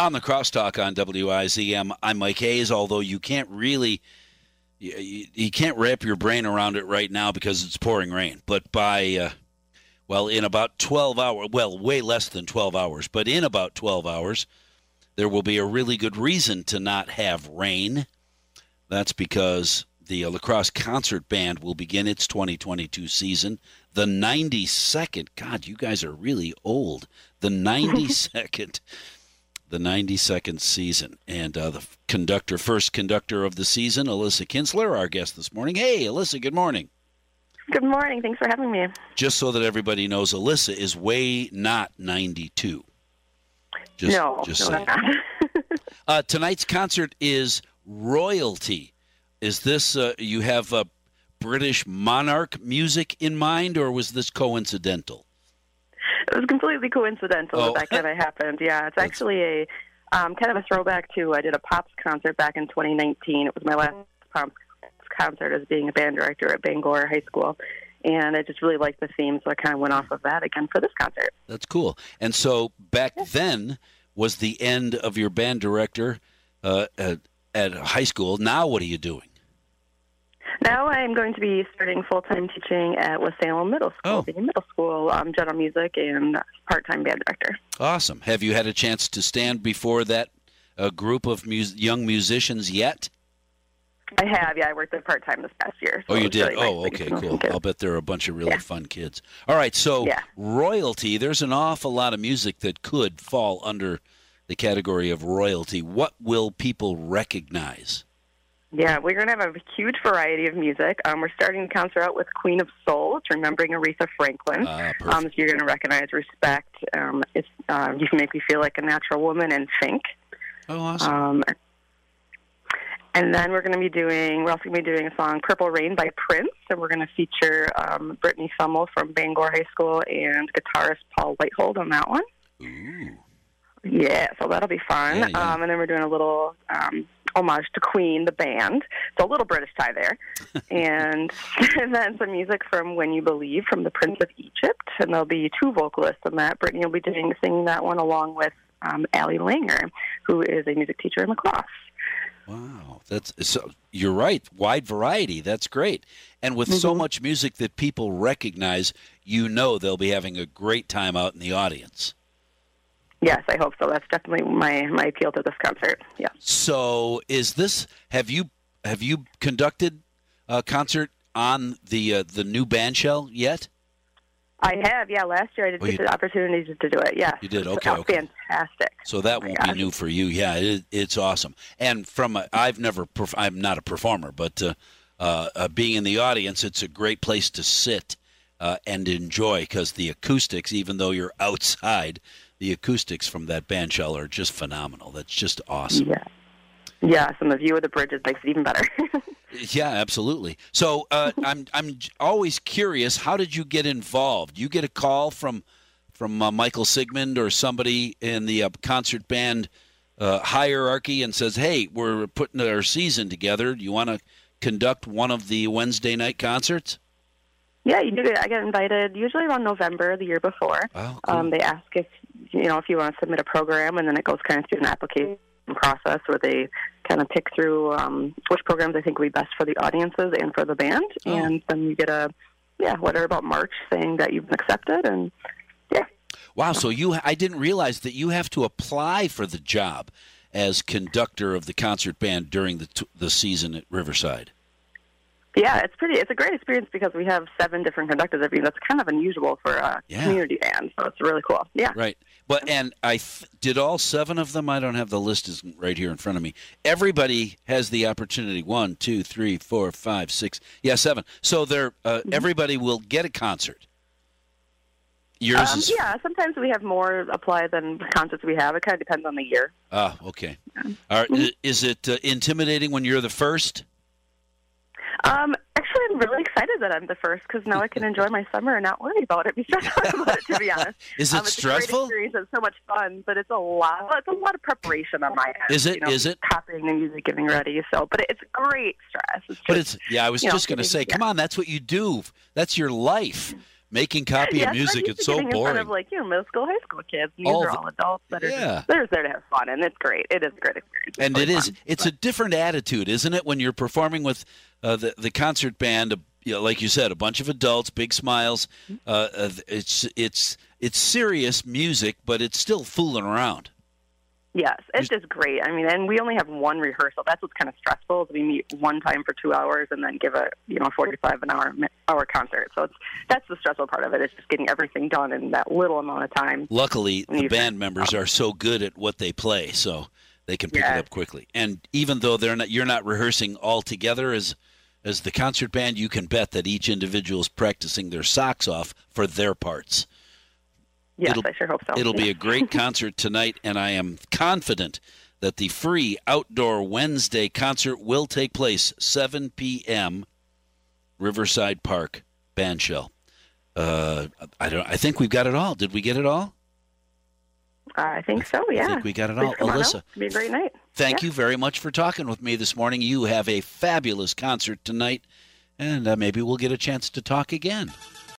On the crosstalk on WIZM, I'm Mike Hayes. Although you can't really, you, you can't wrap your brain around it right now because it's pouring rain. But by, uh, well, in about 12 hours, well, way less than 12 hours, but in about 12 hours, there will be a really good reason to not have rain. That's because the uh, La Crosse concert band will begin its 2022 season. The 92nd, God, you guys are really old. The 92nd, the 92nd season, and uh, the conductor, first conductor of the season, Elissa Kinstler, our guest this morning. Hey, Elissa, good morning. Good morning. Thanks for having me. Just so that everybody knows, Elissa is way not 92. Just, no, just no, uh, tonight's concert is royalty. Is this uh, you have uh, British monarch music in mind, or was this coincidental? It was completely coincidental oh. that that kind of happened. Yeah, it's actually a um, kind of a throwback to I did a Pops concert back in 2019. It was my last Pops concert as being a band director at Bangor High School. And I just really liked the theme, so I kind of went off of that again for this concert. That's cool. And so back yeah. then was the end of your band director uh, at, at high school. Now, what are you doing? Now I'm going to be starting full time teaching at West Salem Middle School, oh. being middle school um, general music and part time band director. Awesome. Have you had a chance to stand before that uh, group of young musicians yet? I have, yeah. I worked there part time this past year. So oh, you did? Really oh, nice okay, cool. I'll bet there are a bunch of really yeah. fun kids. All right, so yeah. royalty. There's an awful lot of music that could fall under the category of royalty. What will people recognize? Yeah, we're going to have a huge variety of music. Um, we're starting the concert out with Queen of Soul. It's remembering Aretha Franklin. Ah, um, so you're going to recognize Respect. Um, it's, uh, you can make me feel like a natural woman and Think. Oh, awesome. Um, and then we're going to be doing, we're also going to be doing a song Purple Rain by Prince. And we're going to feature um, Brittany Thummel from Bangor High School and guitarist Paul Whitehold on that one. Ooh. Yeah, so that'll be fun. Yeah, yeah. Um, and then we're doing a little um, homage to Queen, the band. So a little British tie there. and, and then some music from When You Believe from the Prince of Egypt. And there'll be two vocalists in that. Brittany will be doing singing that one along with um, Allie Langer, who is a music teacher in La Crosse. Wow, that's so. You're right. Wide variety. That's great. And with mm-hmm. so much music that people recognize, you know they'll be having a great time out in the audience. Yes, I hope so. That's definitely my my appeal to this concert. Yeah. So, is this have you have you conducted a concert on the uh, the new band shell yet? I have, yeah. Last year I did oh, get the opportunity to do it. Yeah, you did. Okay, okay. fantastic. So that oh won't be new for you. Yeah, it, it's awesome. And from i I've never, perf- I'm not a performer, but uh, uh, uh, being in the audience, it's a great place to sit uh, and enjoy because the acoustics, even though you're outside, the acoustics from that band shell are just phenomenal. That's just awesome. Yeah. Yes, and the view of the bridges makes it even better. yeah, absolutely. So uh, I'm I'm always curious. How did you get involved? You get a call from from uh, Michael Sigmund or somebody in the uh, concert band uh, hierarchy and says, "Hey, we're putting our season together. Do you want to conduct one of the Wednesday night concerts?" Yeah, you do. I get invited usually around November the year before. Oh, cool. um, they ask if you know if you want to submit a program, and then it goes kind of through an application process where they kind of pick through um, which programs they think would be best for the audiences and for the band, oh. and then you get a yeah, whatever about March saying that you've been accepted, and yeah. Wow, so you I didn't realize that you have to apply for the job as conductor of the concert band during the t- the season at Riverside. Yeah, it's pretty. It's a great experience because we have seven different conductors every. That's kind of unusual for a yeah. community band, so it's really cool. Yeah. Right. But and I th- did all seven of them. I don't have the list is right here in front of me. Everybody has the opportunity. One, two, three, four, five, six. Yeah, seven. So they're uh, mm-hmm. everybody will get a concert. Yours um, is yeah. Sometimes we have more apply than concerts we have. It kind of depends on the year. Ah, okay. Yeah. All right. Mm-hmm. Is it uh, intimidating when you're the first? Um, actually, I'm really excited that I'm the first because now I can enjoy my summer and not worry about it. Be stressed about it, to be honest. Is it um, it's stressful? A great experience. It's so much fun, but it's a lot. It's a lot of preparation on my end. Is it? You know, is it? Copying the music, getting ready. So, but it's great stress. It's just, but it's yeah. I was just going to say, come on, that's what you do. That's your life. Making copy yeah, of music. It's so boring. In front of like you know middle school, high school kids. These all are the, all adults that are yeah. just, they're just there to have fun, and it's great. It is a great experience. It's and really it is. fun, It's but. a different attitude, isn't it, when you're performing with uh, the the concert band? You know, like you said, a bunch of adults, big smiles. Mm-hmm. Uh, uh, it's it's it's serious music, but it's still fooling around. Yes, it's just great. I mean, and we only have one rehearsal. That's what's kind of stressful. Is we meet one time for two hours and then give a you know forty-five an hour hour concert. So it's that's the stressful part of it. It's just getting everything done in that little amount of time. Luckily, the band members are so good at what they play, so they can pick yes. it up quickly. And even though they're not, you're not rehearsing all together as as the concert band, you can bet that each individual is practicing their socks off for their parts. Yes, it'll, I sure hope so. It'll be a great concert tonight, and I am confident that the free outdoor Wednesday concert will take place 7 p.m. Riverside Park Bandshell. Uh, I don't. I think we've got it all. Did we get it all? I think so. Yeah. I think we got it all. Elissa, be a great night. thank Yeah. you very much for talking with me this morning. You have a fabulous concert tonight, and uh, maybe we'll get a chance to talk again.